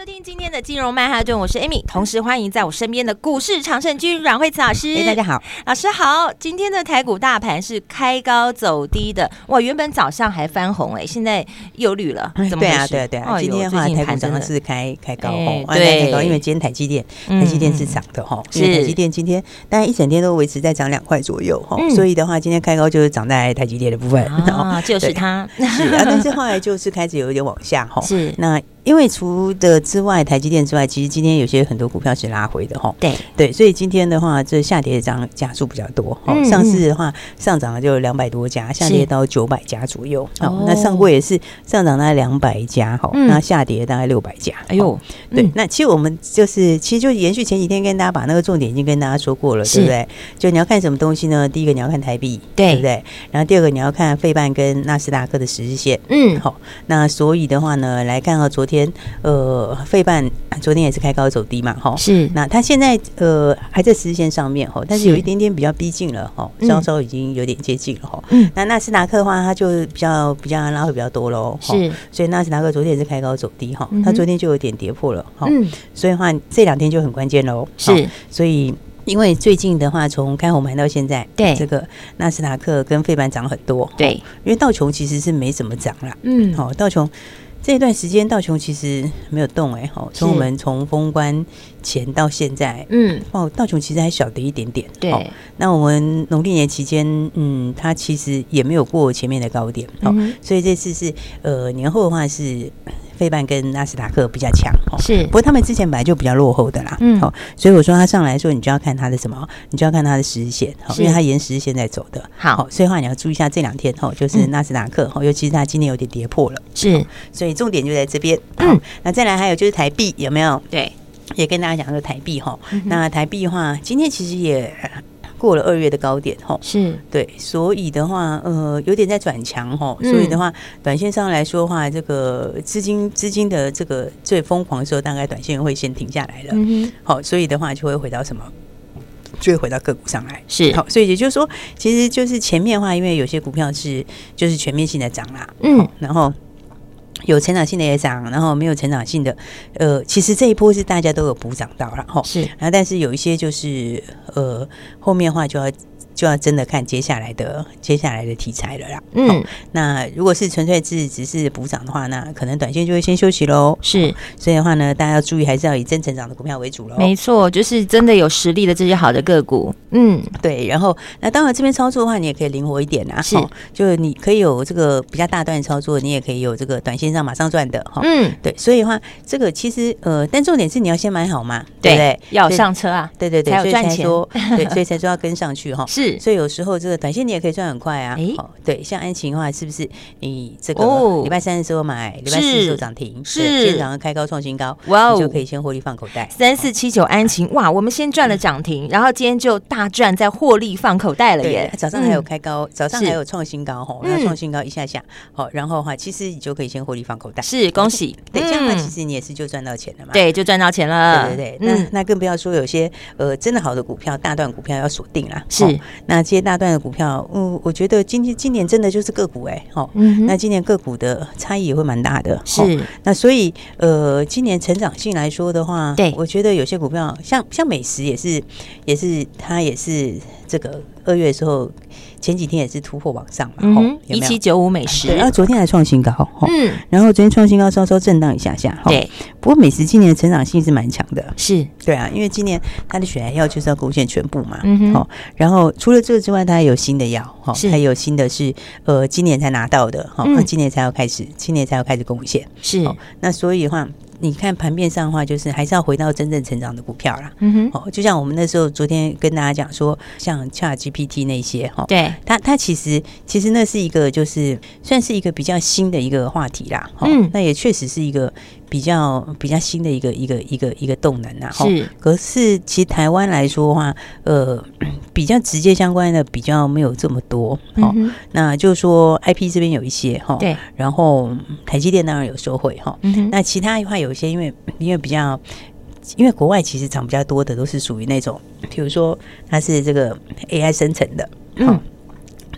收听今天的金融曼哈顿，我是 Amy，同时欢迎在我身边的股市常胜军阮慧慈老师。哎，大家好，老师好。今天的台股大盘是开高走低的，哇，原本早上还翻红哎，现在又绿了，怎么对啊，对啊，对啊。今天的话，台股早上是开开高红，对，开高，因为今天台积电，台积电是涨的哈，是台积电今天大概一整天都维持在涨两块左右哈，所以的话，今天开高就是涨在台积电的部分啊，就是它，是啊，但是后来就是开始有一点往下哈，是那。因为除的之外，台积电之外，其实今天有些很多股票是拉回的哈。对对，所以今天的话，这下跌的涨家数比较多。嗯，上市的话上涨了就两百多家，下跌到九百家左右。哦，那上柜也是上涨大概两百家哈，那下跌大概六百家。哎呦，对，那其实我们就是其实就延续前几天跟大家把那个重点已经跟大家说过了，对不对？就你要看什么东西呢？第一个你要看台币，对不对？然后第二个你要看费半跟纳斯达克的十日线。嗯，好，那所以的话呢，来看到昨天。天呃，费半昨天也是开高走低嘛，哈，是。那它现在呃还在十日线上面哈，但是有一点点比较逼近了哈，稍稍已经有点接近了哈。嗯。那纳斯达克的话，它就比较比较拉会比较多喽，是。所以纳斯达克昨天也是开高走低哈，它昨天就有点跌破了哈。嗯。所以的话这两天就很关键喽。是。所以因为最近的话，从开红盘到现在，对这个纳斯达克跟费半涨很多，对。因为道琼其实是没怎么涨啦，嗯。好，道琼。这段时间道琼其实没有动哎，好，从我们从封关前到现在，嗯，哦，道琼其实还小跌一点点，对。那我们农历年期间，嗯，它其实也没有过前面的高点，好，所以这次是呃年后的话是。费半跟纳斯达克比较强，是，不过他们之前本来就比较落后的啦，嗯，好，所以我说它上来的时候，你就要看它的什么，你就要看它的十日线，因为它沿十日线在走的，好，所以话你要注意一下这两天，哈，就是纳斯达克，哈，尤其是它今天有点跌破了，是，所以重点就在这边，嗯，那再来还有就是台币有没有？对，也跟大家讲说台币哈，那台币的话，今天其实也。过了二月的高点，吼，是。对，所以的话，呃，有点在转强，吼，所以的话，短线上来说的话，这个资金资金的这个最疯狂的时候，大概短线会先停下来了，嗯，好，所以的话就会回到什么，就会回到个股上来，是。好，所以也就是说，其实就是前面的话，因为有些股票是就是全面性的涨啦，嗯，然后。有成长性的也涨，然后没有成长性的，呃，其实这一波是大家都有补涨到，了哈是，然后但是有一些就是呃，后面的话就要。就要真的看接下来的接下来的题材了啦。嗯，那如果是纯粹是只是补涨的话，那可能短线就会先休息喽。是，所以的话呢，大家要注意，还是要以真成长的股票为主喽。没错，就是真的有实力的这些好的个股。嗯，对。然后，那当然这边操作的话，你也可以灵活一点啊。是，就你可以有这个比较大段操作，你也可以有这个短线上马上赚的哈。嗯，对。所以的话，这个其实呃，但重点是你要先买好嘛，对不对？要上车啊，对对对，才有赚钱。对，所以才说要跟上去哈。是。所以有时候这个短线你也可以赚很快啊！好，对，像安晴的话，是不是你这个礼拜三的时候买，礼拜四的时候涨停，是今天早上开高创新高，哇，就可以先获利放口袋。三四七九安晴，哇，我们先赚了涨停，然后今天就大赚，再获利放口袋了耶！早上还有开高，早上还有创新高哈，那创新高一下下，好，然后的话其实你就可以先获利放口袋。是，恭喜！对，这样的话其实你也是就赚到钱了嘛？对，就赚到钱了。对对对，那那更不要说有些呃真的好的股票，大段股票要锁定啦。是。那这些大段的股票，嗯，我觉得今天今年真的就是个股哎、欸，好、嗯，那今年个股的差异也会蛮大的，是。那所以，呃，今年成长性来说的话，对，我觉得有些股票，像像美食也是，也是它也是这个二月的时候。前几天也是突破往上嘛，一七九五美食，然后昨天还创新高，嗯，然后昨天创新高，稍稍震荡一下下，对。不过美食今年的成长性是蛮强的，是。对啊，因为今年它的血癌药就是要贡献全部嘛，嗯好，然后除了这个之外，它还有新的药，哈，还有新的是呃今年才拿到的，哈，今年才要开始，今年才要开始贡献，是。那所以的话。你看盘面上的话，就是还是要回到真正成长的股票啦。嗯哼，哦，就像我们那时候昨天跟大家讲说，像 ChatGPT 那些哈，对，它它其实其实那是一个就是算是一个比较新的一个话题啦。嗯，那也确实是一个比较比较新的一个一个一个一个动能啊。是，可是其实台湾来说的话，呃，比较直接相关的比较没有这么多。好，嗯、那就是说 IP 这边有一些哈，对，然后台积电当然有收回哈。嗯、那其他的话有一些，因为因为比较，因为国外其实涨比较多的都是属于那种，比如说它是这个 AI 生成的，嗯，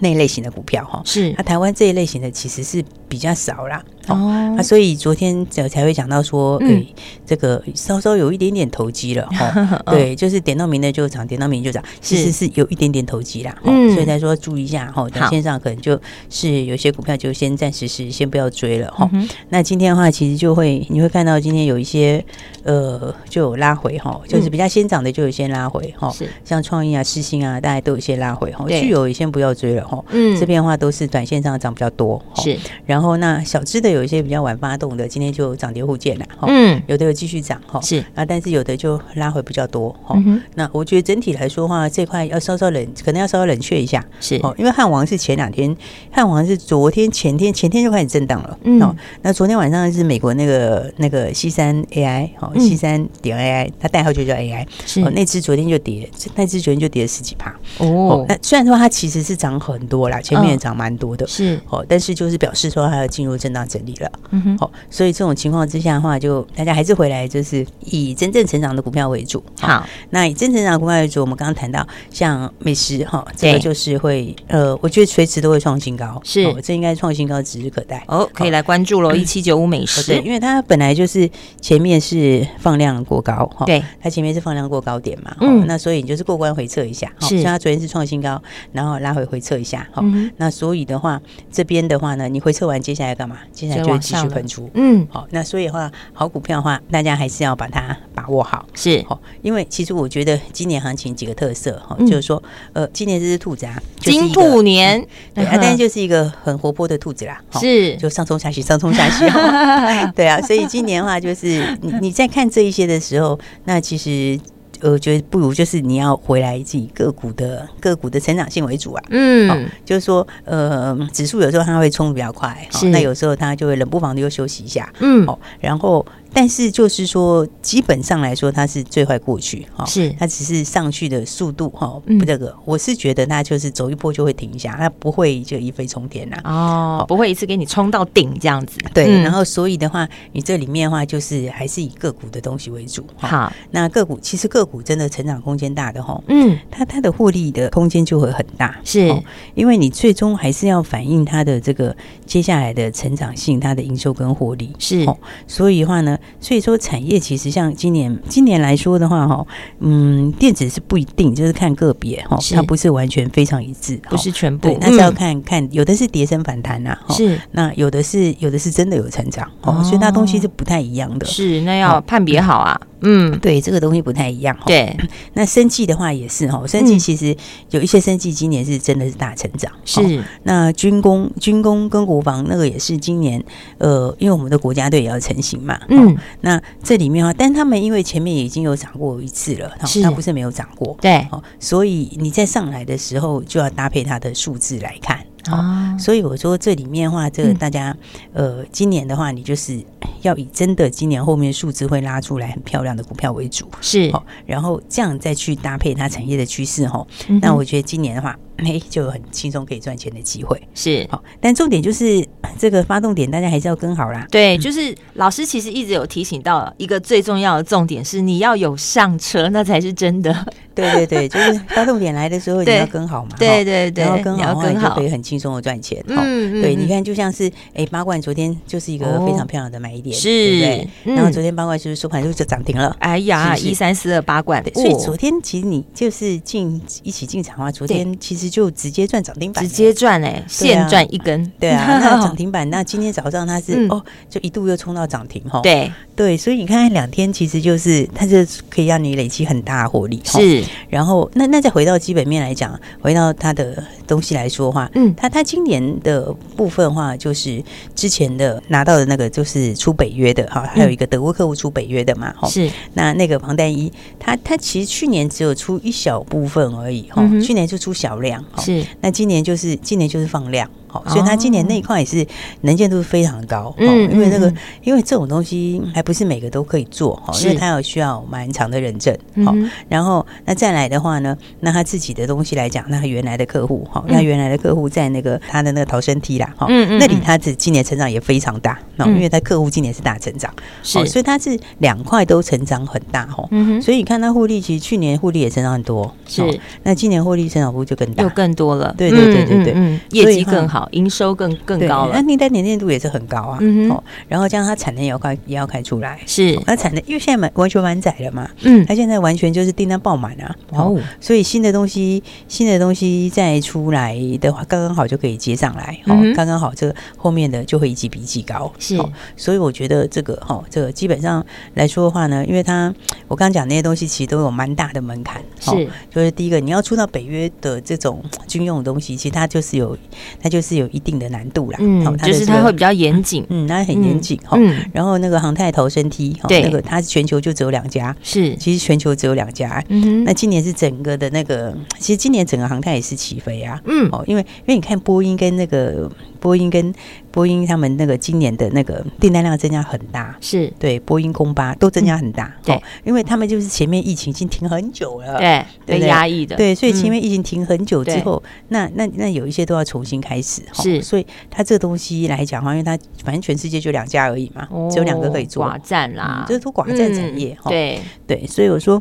那一类型的股票哈，是，那台湾这一类型的其实是比较少啦。哦，那所以昨天才才会讲到说，哎，这个稍稍有一点点投机了哈。对，就是点到名的就涨，点到名就涨，其实是有一点点投机啦。嗯，所以才说注意一下哈，短线上可能就是有些股票就先暂时是先不要追了哈。那今天的话，其实就会你会看到今天有一些呃就有拉回哈，就是比较先涨的就有先拉回哈。是，像创意啊、世星啊，大家都有些拉回哈。具有也先不要追了哈。嗯，这边的话都是短线上涨比较多。是，然后那小只的。有一些比较晚发动的，今天就涨跌互见了哈，嗯，有的有继续涨哈，是。啊，但是有的就拉回比较多哈。那我觉得整体来说的话，这块要稍稍冷，可能要稍微冷却一下，是。哦，因为汉王是前两天，汉王是昨天、前天、前天就开始震荡了，嗯，那昨天晚上是美国那个那个西山 AI 哦西山点 AI，它代号就叫 AI，是。那只昨天就跌，那只昨天就跌了十几趴。哦。那虽然说它其实是涨很多啦，前面也涨蛮多的，是。哦，但是就是表示说它要进入震荡整理了，嗯哼，好，所以这种情况之下的话，就大家还是回来，就是以真正成长的股票为主。好，那以真正成长的股票为主，我们刚刚谈到像美食哈，这个就是会呃，我觉得随时都会创新高，是，这应该创新高指日可待。哦，可以来关注喽，一七九五美食，因为它本来就是前面是放量过高哈，对，它前面是放量过高点嘛，嗯，那所以你就是过关回撤一下，是，像它昨天是创新高，然后拉回回撤一下，好，那所以的话，这边的话呢，你回撤完接下来干嘛？接下来就继续喷出，嗯，好，那所以的话，好股票的话，大家还是要把它把握好，是，好，因为其实我觉得今年行情几个特色哈，就是说，呃，今年这只兔子啊，金兔年，对啊，但是就是一个很活泼的兔子啦，是，就上冲下洗，上冲下洗，对啊，所以今年的话，就是你你在看这一些的时候，那其实。我觉得不如就是你要回来自己个股的个股的成长性为主啊，嗯，哦、就是说呃，指数有时候它会冲比较快，那有时候它就会冷不防的又休息一下，嗯，哦，然后。但是就是说，基本上来说，它是最坏过去哈，是。它只是上去的速度哈，不这个，我是觉得它就是走一波就会停一下，它不会就一飞冲天呐，哦，不会一次给你冲到顶这样子。对，然后所以的话，你这里面的话就是还是以个股的东西为主。好，那个股其实个股真的成长空间大的哈，嗯，它它的获利的空间就会很大，是。因为你最终还是要反映它的这个接下来的成长性，它的营收跟获利是，所以的话呢。所以说，产业其实像今年，今年来说的话，哈，嗯，电子是不一定，就是看个别哈，它不是完全非常一致，不是全部，那是要看看，有的是跌升反弹呐，是，那有的是有的是真的有成长，哦，所以那东西是不太一样的，是，那要判别好啊。嗯，对，这个东西不太一样。对，那生技的话也是哈，生技其实有一些生技今年是真的是大成长。是，那军工、军工跟国防那个也是今年，呃，因为我们的国家队也要成型嘛。嗯，那这里面啊，但他们因为前面已经有涨过一次了，它不是没有涨过。对，所以你在上来的时候就要搭配它的数字来看。哦，所以我说这里面的话，这个大家，呃，今年的话，你就是要以真的今年后面数字会拉出来很漂亮的股票为主，是，哦然后这样再去搭配它产业的趋势，哈，那我觉得今年的话。哎，就很轻松可以赚钱的机会是好，但重点就是这个发动点，大家还是要跟好啦。对，就是老师其实一直有提醒到一个最重要的重点是，你要有上车，那才是真的。对对对，就是发动点来的时候，你要跟好嘛。对对对，然后跟好，你就可以很轻松的赚钱。嗯嗯，对，你看，就像是哎，八冠昨天就是一个非常漂亮的买点，是，对。然后昨天八冠就是收盘就就涨停了。哎呀，一三四二八冠，所以昨天其实你就是进一起进场啊，昨天其实。就直接赚涨停板，直接赚哎，现赚一根，对啊，那 涨停板，那今天早上它是哦，就一度又冲到涨停哈，对。对，所以你看两天其实就是它就可以让你累积很大的获利，是，然后那那再回到基本面来讲，回到它的东西来说的话，嗯，它它今年的部分的话，就是之前的拿到的那个就是出北约的哈，还有一个德国客户出北约的嘛，哈，是，那那个庞丹一，他他其实去年只有出一小部分而已哈，去年就出小量。是，那今年就是今年就是放量，好，所以他今年那一块也是能见度非常高，嗯，因为那个因为这种东西还不是每个都可以做，哈，因为它有需要蛮长的认证，好，然后那再来的话呢，那他自己的东西来讲，那他原来的客户，哈，那原来的客户在那个他的那个逃生梯啦，哈，那里他是今年成长也非常大，那因为他客户今年是大成长，是，所以他是两块都成长很大，哈，所以你看他获利，其实去年获利也成长很多，是，那今年获利成长幅就更大，又更多了，对对对对对，业绩更好，营收更更高了，那订单年见度也是很高啊，嗯，然后这样它产能也要开也要开出来，是，那产能因为现在满完全满载了嘛，嗯，它现在完全就是订单爆满啊，哦，所以新的东西新的东西再出来的话，刚刚好就可以接上来，哦，刚刚好这个后面的就会一季比一季高，是，所以我觉得这个哈，这个基本上来说的话呢，因为它我刚刚讲那些东西其实都有蛮大的门槛，是，就是第一个你要出到北约的这种军用的东西，其实它就是有它就是有一定的难度啦，嗯，就是它会比较严谨，嗯，那很严谨哈，然后那个航太逃生梯，对，那个它全球就只有两家，是，其实全球只有两家，嗯，那今年是整个的那个，其实今年整个航太也是起飞啊，嗯，哦，因为因为你看波音跟那个。波音跟波音他们那个今年的那个订单量增加很大，是。对波音空巴都增加很大，对，因为他们就是前面疫情已经停很久了，对，被压抑的，对，所以前面疫情停很久之后，那那那有一些都要重新开始，是，所以它这个东西来讲的话，因为它反正全世界就两家而已嘛，只有两个可以做，寡占啦，这是都寡占产业，对。对，所以我说。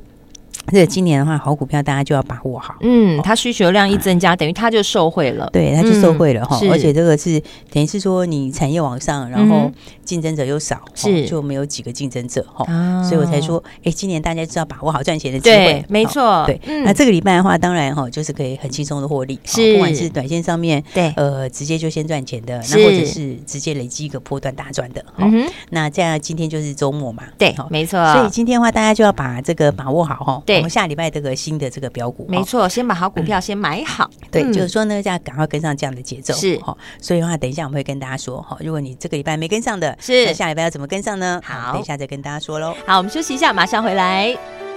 这个今年的话，好股票大家就要把握好。嗯，它需求量一增加，等于它就受惠了。对，它就受惠了哈。而且这个是等于是说，你产业往上，然后竞争者又少，是就没有几个竞争者哈。所以我才说，哎，今年大家就要把握好赚钱的机会。没错。对，那这个礼拜的话，当然哈，就是可以很轻松的获利。是，不管是短线上面，对，呃，直接就先赚钱的，那或者是直接累积一个波段大赚的。嗯，那这样今天就是周末嘛。对，没错。所以今天的话，大家就要把这个把握好哈。对。我们下礼拜这个新的这个标股，没错，先把好股票先买好。对，就是说呢，要赶快跟上这样的节奏。是哈，所以的话，等一下我们会跟大家说哈，如果你这个礼拜没跟上的，是下礼拜要怎么跟上呢？好，等一下再跟大家说喽。好，我们休息一下，马上回来。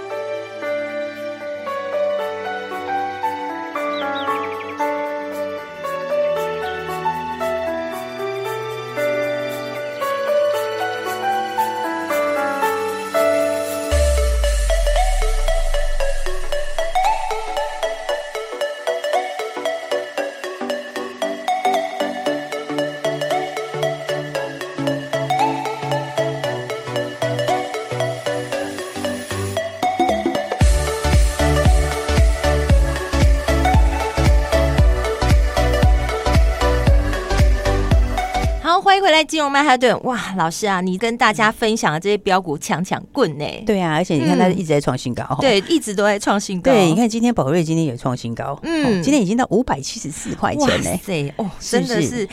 金融曼哈顿，哇，老师啊，你跟大家分享的这些标股抢抢棍呢？对啊，而且你看它一直在创新高，嗯，对，一直都在创新高。对，你看今天宝瑞今天也创新高，嗯，今天已经到五百七十四块钱呢。对，哦，真的是。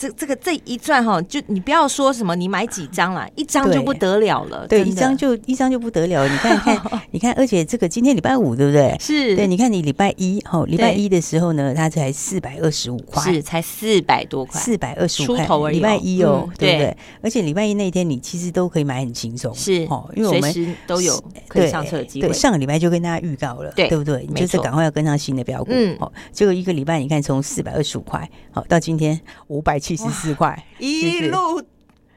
这这个这一转哈，就你不要说什么，你买几张啦，一张就不得了了。对，一张就一张就不得了。你看看，你看，而且这个今天礼拜五，对不对？是。对，你看你礼拜一哈，礼拜一的时候呢，它才四百二十五块，是才四百多块，四百二十五块。礼拜一哦，对不对？而且礼拜一那一天你其实都可以买很轻松，是哦，因为我们都有可以上车的机会。对，上个礼拜就跟大家预告了，对，对不对？你就是赶快要跟上新的标股。嗯。哦，结果一个礼拜你看从四百二十五块，好到今天五百七十四块。一路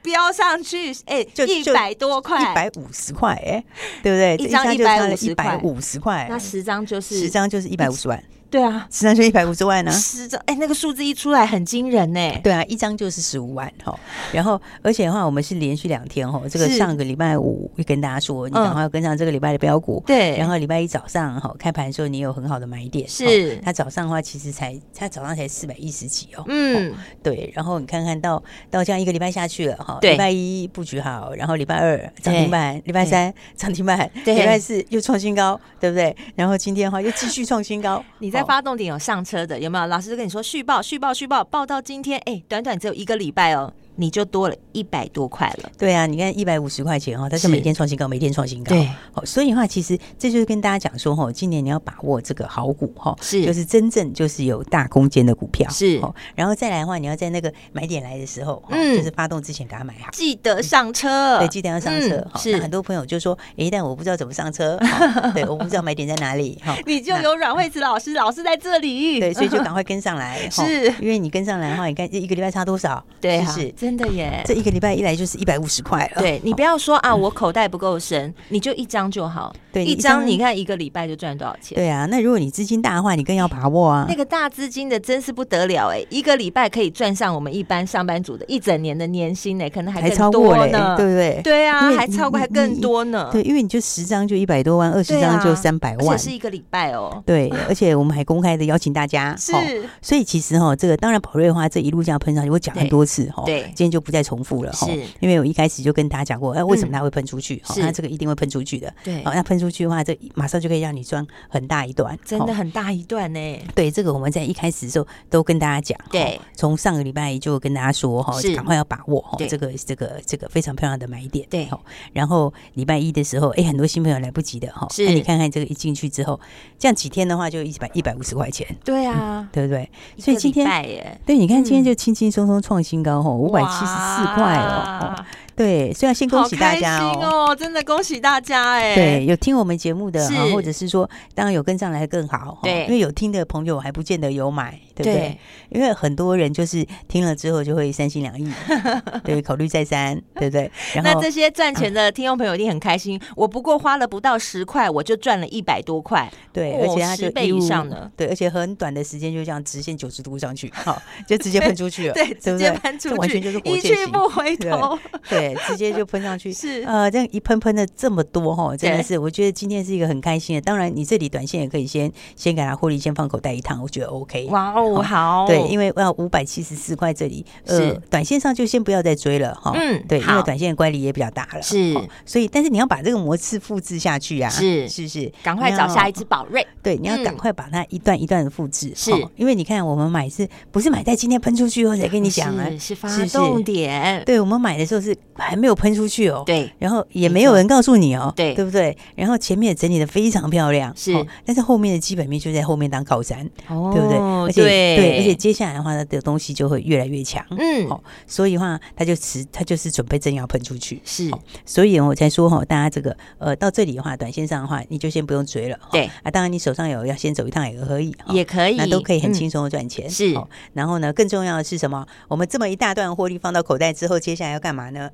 飙上去，哎、欸，就一百多块，一百五十块，哎，对不对？一张一百五十块，一百五十块，那十张就是十张就是一百五十万。对啊，十三就一百五十万呢。十张，哎，那个数字一出来很惊人呢。对啊，一张就是十五万哈。然后，而且的话，我们是连续两天哈。这个上个礼拜五会跟大家说，你赶快要跟上这个礼拜的标股。对。然后礼拜一早上哈开盘的时候，你有很好的买点。是。它早上的话，其实才它早上才四百一十几哦。嗯。对。然后你看看到到这样一个礼拜下去了哈。对。礼拜一布局好，然后礼拜二涨停板，礼拜三涨停板，礼拜四又创新高，对不对？然后今天的话又继续创新高。你在发动点有上车的有没有？老师就跟你说续报续报续报报到今天，哎，短短只有一个礼拜哦。你就多了一百多块了。对啊，你看一百五十块钱哈，它是每天创新高，每天创新高。对，所以的话，其实这就是跟大家讲说哈，今年你要把握这个好股哈，是，就是真正就是有大空间的股票是。然后再来的话，你要在那个买点来的时候，嗯，就是发动之前给它买好，记得上车。对，记得要上车。是，很多朋友就说，哎，但我不知道怎么上车，对，我不知道买点在哪里哈。你就有阮慧慈老师，老师在这里。对，所以就赶快跟上来。是，因为你跟上来的话，你看一个礼拜差多少？对，是真的耶。这一个礼拜一来就是一百五十块了。对，你不要说啊，我口袋不够深，你就一张就好。对，一张你看一个礼拜就赚多少钱？对啊，那如果你资金大的话，你更要把握啊。那个大资金的真是不得了哎，一个礼拜可以赚上我们一般上班族的一整年的年薪呢，可能还超过呢，对不对？对啊，还超过还更多呢。对，因为你就十张就一百多万，二十张就三百万，这是一个礼拜哦。对，而且我们还公开的邀请大家，是，所以其实哈，这个当然宝瑞的话，这一路这样喷上去，我讲很多次哈，对，今天就不再重复了哈，是，因为我一开始就跟大家讲过，哎，为什么它会喷出去？是，那这个一定会喷出去的，对，好，那喷出去的话，这马上就可以让你赚很大一段，真的很大一段呢。对，这个我们在一开始的时候都跟大家讲，对，从上个礼拜就跟大家说哈，赶快要把握哈，这个这个这个非常漂亮的买点，对，然后礼拜一的时候，哎，很多新朋友来不及的哈，是，那你看看这个一进去之后，这样几天的话就一百一百五十块钱，对啊，对不对？所以今天，对，你看今天就轻轻松松创新高哈，五百七十四块哦。对，所以要先恭喜大家哦，哦真的恭喜大家哎！对，有听我们节目的，是或者是说，当然有跟上来更好，对，因为有听的朋友还不见得有买，对不对？对，因为很多人就是听了之后就会三心两意，对，考虑再三，对不对？然后那这些赚钱的听众朋友一定很开心，啊、我不过花了不到十块，我就赚了一百多块，对，而且它就十倍以上的，对，而且很短的时间就这样直线九十度上去，好，就直接喷出去了，对，直接喷出去，完全就是一去不回头，对。对，直接就喷上去，是呃，这样一喷喷的这么多哈，真的是，我觉得今天是一个很开心的。当然，你这里短线也可以先先给他获利，先放口袋一趟，我觉得 OK。哇哦，好，对，因为要五百七十四块这里，呃，短线上就先不要再追了哈。嗯，对，因为短线的乖离也比较大了，是，所以但是你要把这个模式复制下去啊，是是是，赶快找下一只宝瑞，对，你要赶快把它一段一段的复制，是因为你看我们买是不是买在今天喷出去后才跟你讲啊？是发动点，对，我们买的时候是还没有喷出去。哦，对，然后也没有人告诉你哦，对，对不对？然后前面也整理的非常漂亮，是，但是后面的基本面就在后面当靠山，哦，对不对？而且对，而且接下来的话，它的东西就会越来越强，嗯，好，所以的话，它就持，它就是准备正要喷出去，是，所以我才说哈，大家这个呃，到这里的话，短线上的话，你就先不用追了，对。啊，当然你手上有要先走一趟也可以，也可以，那都可以很轻松的赚钱，是。然后呢，更重要的是什么？我们这么一大段获利放到口袋之后，接下来要干嘛呢？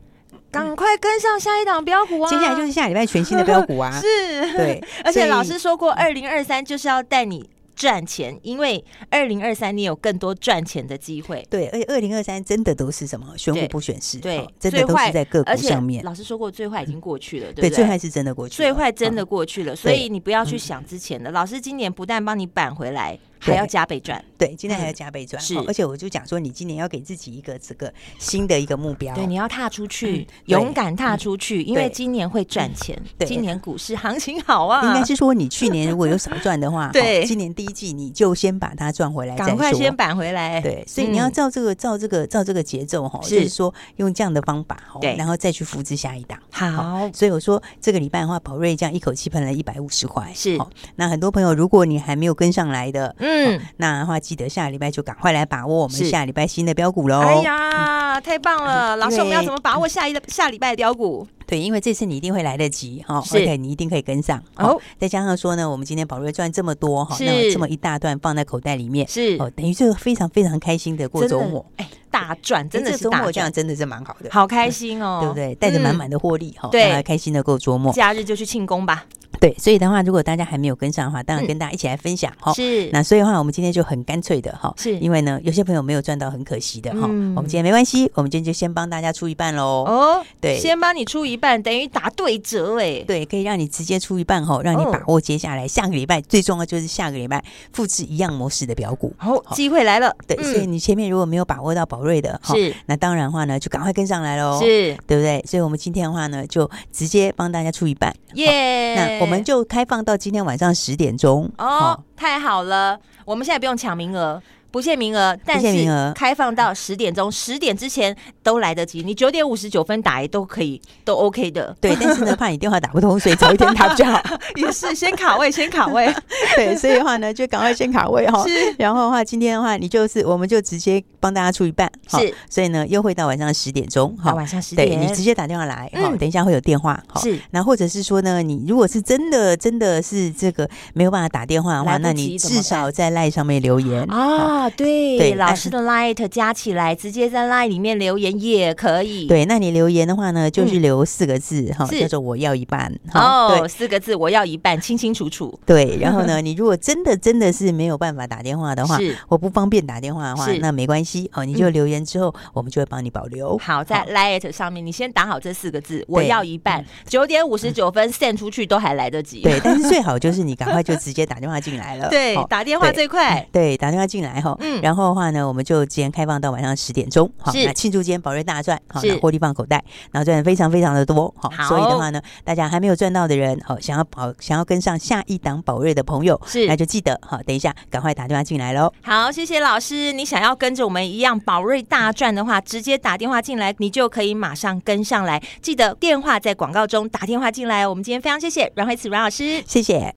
赶快跟上下一档标股啊！接下来就是下礼拜全新的标股啊！是，对，而且老师说过，二零二三就是要带你赚钱，因为二零二三你有更多赚钱的机会。对，而且二零二三真的都是什么选股不选市，对，真的都是在个股上面。老师说过，最坏已经过去了，对不对？最坏是真的过去，最坏真的过去了，所以你不要去想之前的。老师今年不但帮你扳回来。还要加倍赚，对，今天还要加倍赚，是，而且我就讲说，你今年要给自己一个这个新的一个目标，对，你要踏出去，勇敢踏出去，因为今年会赚钱，对。今年股市行情好啊，应该是说你去年如果有少 赚的话，对，今年第一季你就先把它赚回来，赶快先扳回来，对，所以你要照这个照这个照这个节奏哈，就是说用这样的方法，对，然后再去复制下一档，好，所以我说这个礼拜的话，宝瑞这样一口气喷了一百五十块，是，那很多朋友如果你还没有跟上来的，嗯，那的。话记得下礼拜就赶快来把握我们下礼拜新的标股喽！哎呀，太棒了！老师，我们要怎么把握下一个下礼拜的标股？对，因为这次你一定会来得及哈，而且你一定可以跟上哦。再加上说呢，我们今天宝瑞赚这么多哈，那这么一大段放在口袋里面，是哦，等于是非常非常开心的过周末，哎，大赚，真的是周末这样真的是蛮好的，好开心哦，对不对？带着满满的获利哈，对，开心的过周末，假日就去庆功吧。对，所以的话，如果大家还没有跟上的话，当然跟大家一起来分享哈。是，那所以的话，我们今天就很干脆的哈，是因为呢，有些朋友没有赚到，很可惜的哈。我们今天没关系，我们今天就先帮大家出一半喽。哦，对，先帮你出一半，等于打对折哎。对，可以让你直接出一半哈，让你把握接下来下个礼拜最重要就是下个礼拜复制一样模式的表股。好，机会来了。对，所以你前面如果没有把握到宝瑞的，是那当然的话呢，就赶快跟上来喽。是，对不对？所以我们今天的话呢，就直接帮大家出一半。耶，那我们就开放到。到今天晚上十点钟哦，太好了！我们现在不用抢名额，不限名额，但是开放到十点钟，十点之前都来得及。你九点五十九分打也都可以，都 OK 的。对，但是呢，怕你电话打不通，所以早一点打比较好。也是先卡位，先卡位。对，所以的话呢，就赶快先卡位哈。是。然后的话，今天的话，你就是我们就直接帮大家出一半。是。所以呢，优惠到晚上十点钟。好，晚上十点。对，你直接打电话来。好。等一下会有电话。是。那或者是说呢，你如果是真的真的是这个没有办法打电话的话，那你至少在赖上面留言啊。对。对。老师的 Light 加起来，直接在 Light 里面留言也可以。对。那你留言的话呢，就是留四个字哈，叫做我要一半。哦。四个字，我要一半，清清楚楚。对。然后呢，你如果真的真的是没有办法打电话的话，是我不方便打电话的话，那没关系哦，你就留言之后，我们就会帮你保留。好，在 Light 上面，你先打好这四个字，我要一半。九点五十九分 send 出去都还来得及。对，但是最好就是你赶快就直接打电话进来了。对，打电话最快。对，打电话进来哈。嗯。然后的话呢，我们就今天开放到晚上十点钟。好，那庆祝今天宝瑞大赚，好，获利放口袋，然后赚的非常非常的多。好，所以的话呢，大家还没有赚到的人，好，想要保想要跟上下一档宝瑞的朋友，是，那就记得好，等一下赶快打电话进来喽。好，谢谢老师。你想要跟着我们一样宝瑞大赚的话，直接打电话进来，你就可以马上跟上来。记得电话在广告中打电话进来。我们今天非常谢谢阮慧慈阮老师，谢谢。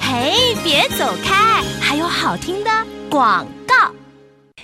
嘿，别走开，还有好听的广告。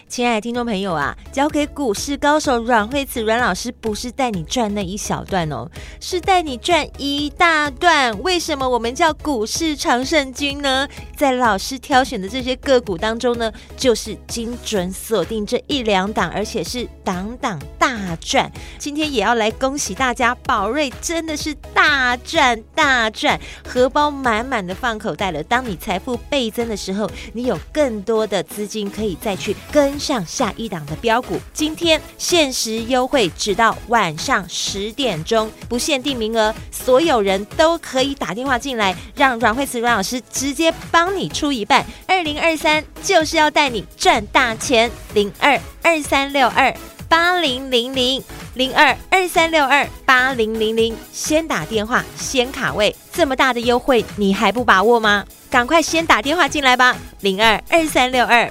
亲爱的听众朋友啊，交给股市高手阮慧慈阮老师，不是带你赚那一小段哦，是带你赚一大段。为什么我们叫股市常胜军呢？在老师挑选的这些个股当中呢，就是精准锁定这一两档，而且是档档大赚。今天也要来恭喜大家，宝瑞真的是大赚大赚，荷包满满的放口袋了。当你财富倍增的时候，你有更多的资金可以再去跟。上下一档的标股，今天限时优惠，直到晚上十点钟，不限定名额，所有人都可以打电话进来，让阮慧慈阮老师直接帮你出一半。二零二三就是要带你赚大钱，零二二三六二八零零零零二二三六二八零零零，先打电话先卡位，这么大的优惠你还不把握吗？赶快先打电话进来吧，零二二三六二。